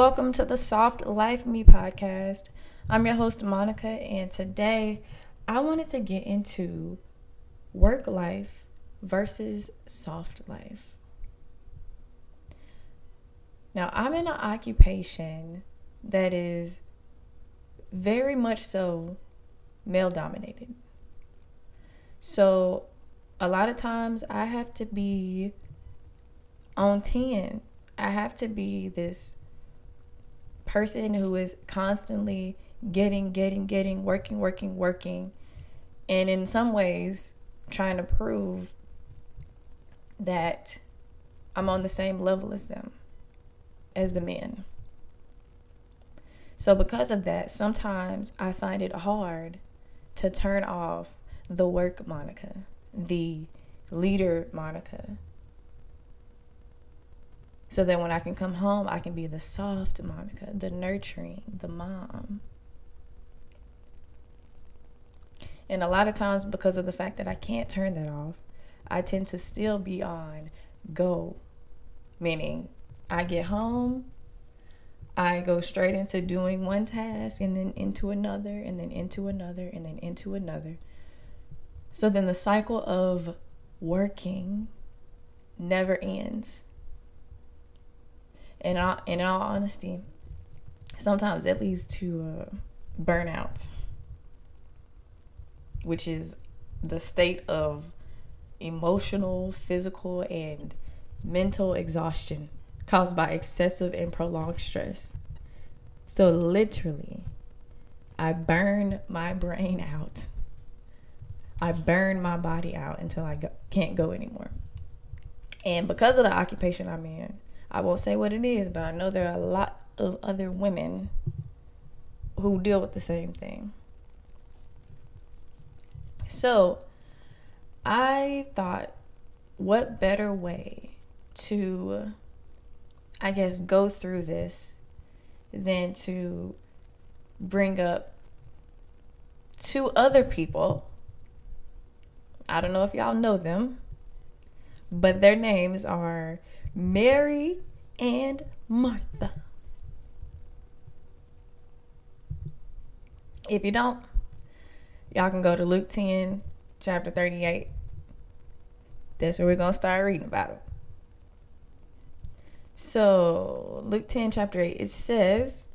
welcome to the Soft Life Me podcast. I'm your host, Monica, and today I wanted to get into work life versus soft life. Now, I'm in an occupation that is very much so male dominated. So, a lot of times I have to be on 10. I have to be this person who is constantly getting, getting, getting, working, working, working, and in some ways trying to prove that I'm on the same level as them, as the men. So, because of that, sometimes I find it hard to turn off the work Monica, the leader Monica, so that when I can come home, I can be the soft Monica, the nurturing, the mom. And a lot of times, because of the fact that I can't turn that off, I tend to still be on go. Meaning, I get home, I go straight into doing one task and then into another, and then into another, and then into another. So then the cycle of working never ends and in, in all honesty, sometimes it leads to uh, burnout, which is the state of emotional, physical, and mental exhaustion caused by excessive and prolonged stress. So, literally, I burn my brain out. I burn my body out until I go, can't go anymore. And because of the occupation I'm in, I won't say what it is, but I know there are a lot of other women who deal with the same thing. So, I thought, what better way to, I guess, go through this than to bring up two other people. I don't know if y'all know them, but their names are Mary and Martha. If you don't, y'all can go to Luke 10, chapter 38. That's where we're going to start reading about it. So, Luke 10, chapter 8, it says,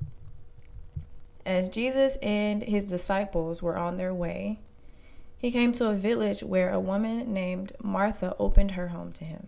As Jesus and his disciples were on their way, he came to a village where a woman named Martha opened her home to him.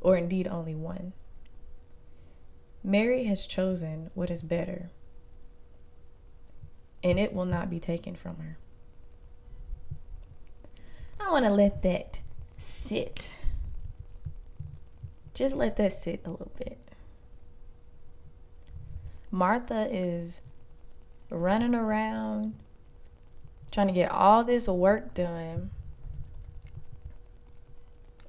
or indeed only one. Mary has chosen what is better, and it will not be taken from her. I want to let that sit. Just let that sit a little bit. Martha is running around trying to get all this work done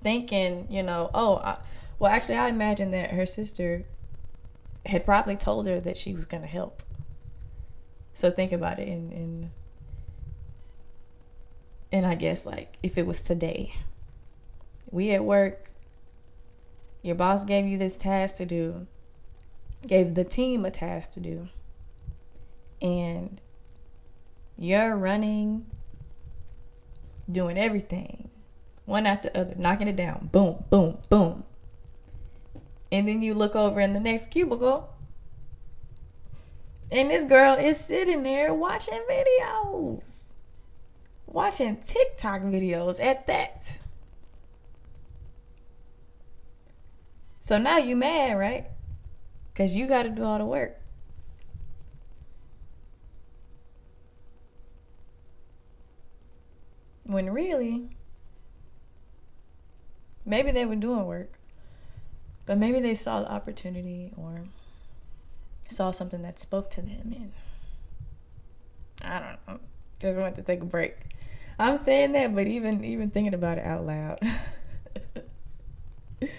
thinking, you know, oh, I, well, actually, I imagine that her sister had probably told her that she was going to help. So think about it, and and and I guess like if it was today, we at work, your boss gave you this task to do, gave the team a task to do, and you're running, doing everything one after the other, knocking it down. Boom, boom, boom. And then you look over in the next cubicle, and this girl is sitting there watching videos, watching TikTok videos at that. So now you mad, right? Because you got to do all the work. When really, maybe they were doing work, but maybe they saw the opportunity or saw something that spoke to them and I don't know. Just wanted to take a break. I'm saying that, but even even thinking about it out loud.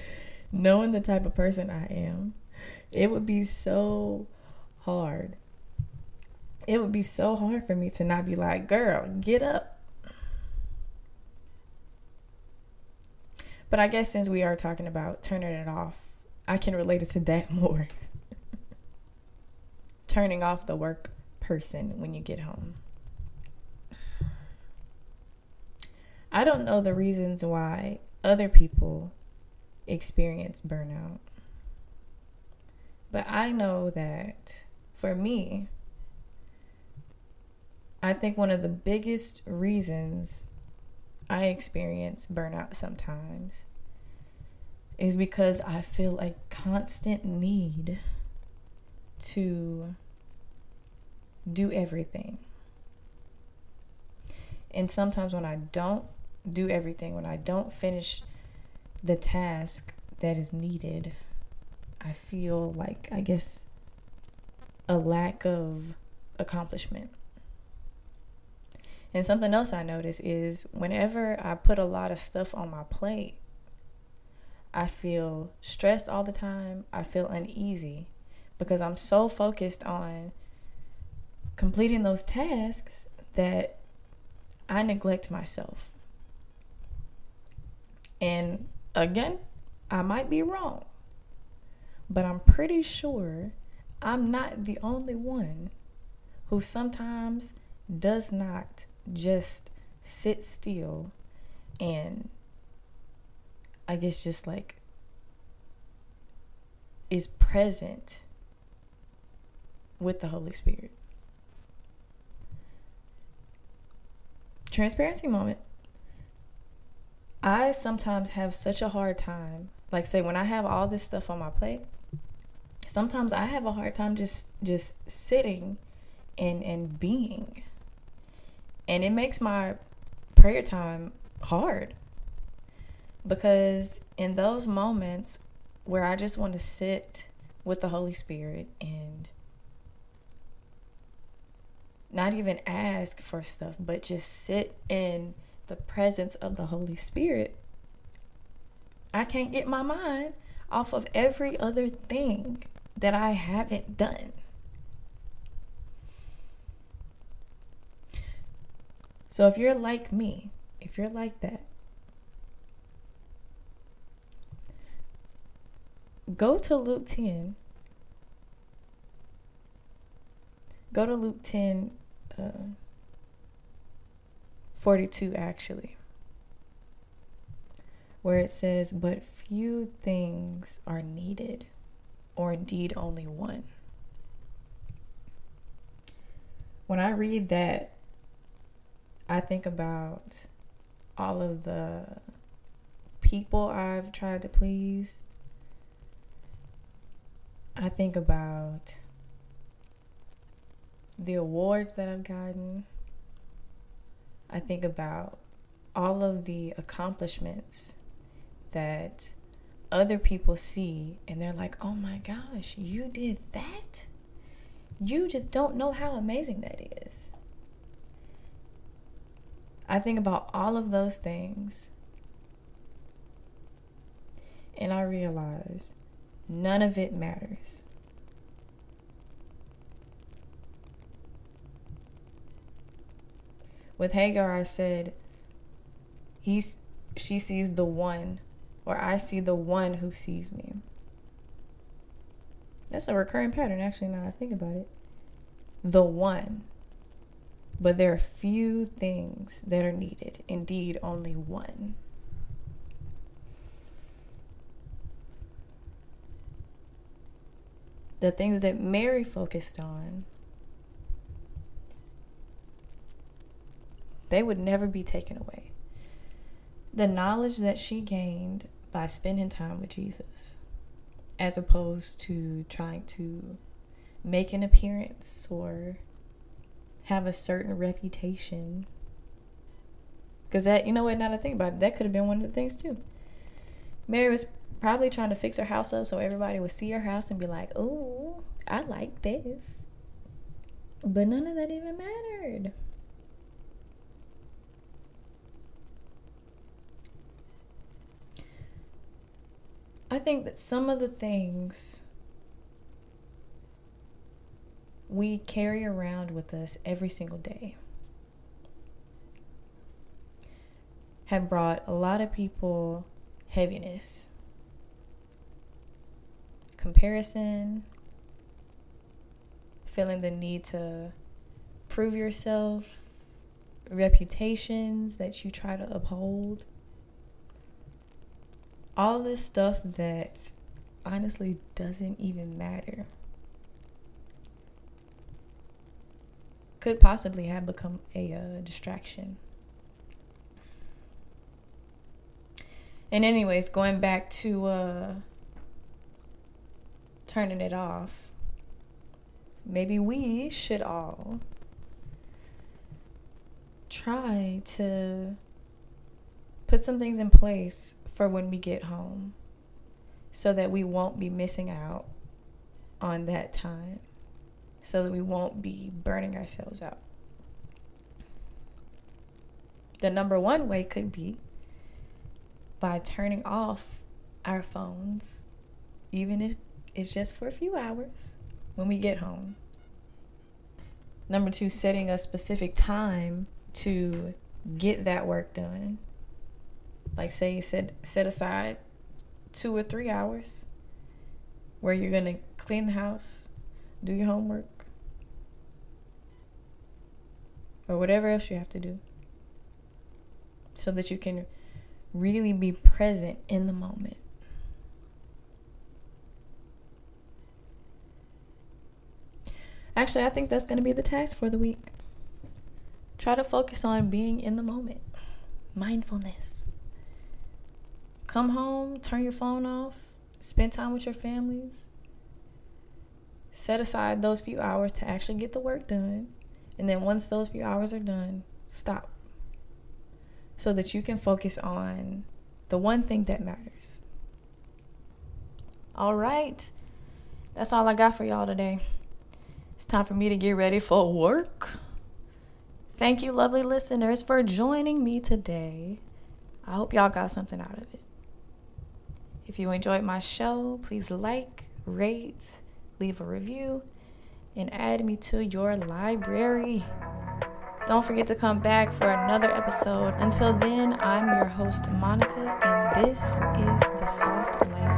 Knowing the type of person I am, it would be so hard. It would be so hard for me to not be like, girl, get up. But I guess since we are talking about turning it off, I can relate it to that more. Turning off the work person when you get home. I don't know the reasons why other people experience burnout. But I know that for me, I think one of the biggest reasons I experience burnout sometimes is because I feel a constant need to do everything. And sometimes when I don't do everything, when I don't finish the task that is needed, I feel like, I guess, a lack of accomplishment. And something else I notice is whenever I put a lot of stuff on my plate, I feel stressed all the time. I feel uneasy because I'm so focused on completing those tasks that I neglect myself. And again, I might be wrong, but I'm pretty sure I'm not the only one who sometimes does not just sit still and I guess just like is present with the Holy Spirit. Transparency moment. I sometimes have such a hard time. Like say when I have all this stuff on my plate, sometimes I have a hard time just just sitting and and being. And it makes my prayer time hard. Because in those moments where I just want to sit with the Holy Spirit and not even ask for stuff, but just sit in the presence of the Holy Spirit, I can't get my mind off of every other thing that I haven't done. So if you're like me, if you're like that, go to Luke 10. Go to Luke 10 uh, 42 actually, where it says, But few things are needed, or indeed only one. When I read that, I think about all of the people I've tried to please. I think about the awards that I've gotten. I think about all of the accomplishments that other people see and they're like, oh my gosh, you did that? You just don't know how amazing that is. I think about all of those things and I realize none of it matters. With Hagar, I said, he's, she sees the one, or I see the one who sees me. That's a recurring pattern, actually, now I think about it. The one. But there are few things that are needed. Indeed, only one. The things that Mary focused on they would never be taken away. The knowledge that she gained by spending time with Jesus, as opposed to trying to make an appearance or have a certain reputation. Because that, you know what, now that I think about it, that could have been one of the things too. Mary was probably trying to fix her house up so everybody would see her house and be like, oh, I like this. But none of that even mattered. I think that some of the things we carry around with us every single day have brought a lot of people heaviness, comparison, feeling the need to prove yourself, reputations that you try to uphold. All this stuff that honestly doesn't even matter. Could possibly have become a uh, distraction. And, anyways, going back to uh, turning it off maybe we should all try to put some things in place for when we get home so that we won't be missing out on that time, so that we won't be burning ourselves out. The number one way could be by turning off our phones, even if it's just for a few hours when we get home. Number two, setting a specific time to get that work done. Like say you set set aside two or three hours where you're gonna clean the house, do your homework, or whatever else you have to do. So that you can really be present in the moment. Actually, I think that's going to be the task for the week. Try to focus on being in the moment, mindfulness. Come home, turn your phone off, spend time with your families. Set aside those few hours to actually get the work done. And then once those few hours are done, stop. So that you can focus on the one thing that matters. All right. That's all I got for y'all today. It's time for me to get ready for work. Thank you, lovely listeners, for joining me today. I hope y'all got something out of it. If you enjoyed my show, please like, rate, leave a review, and add me to your library. Don't forget to come back for another episode. Until then, I'm your host, Monica, and this is the Soft Life.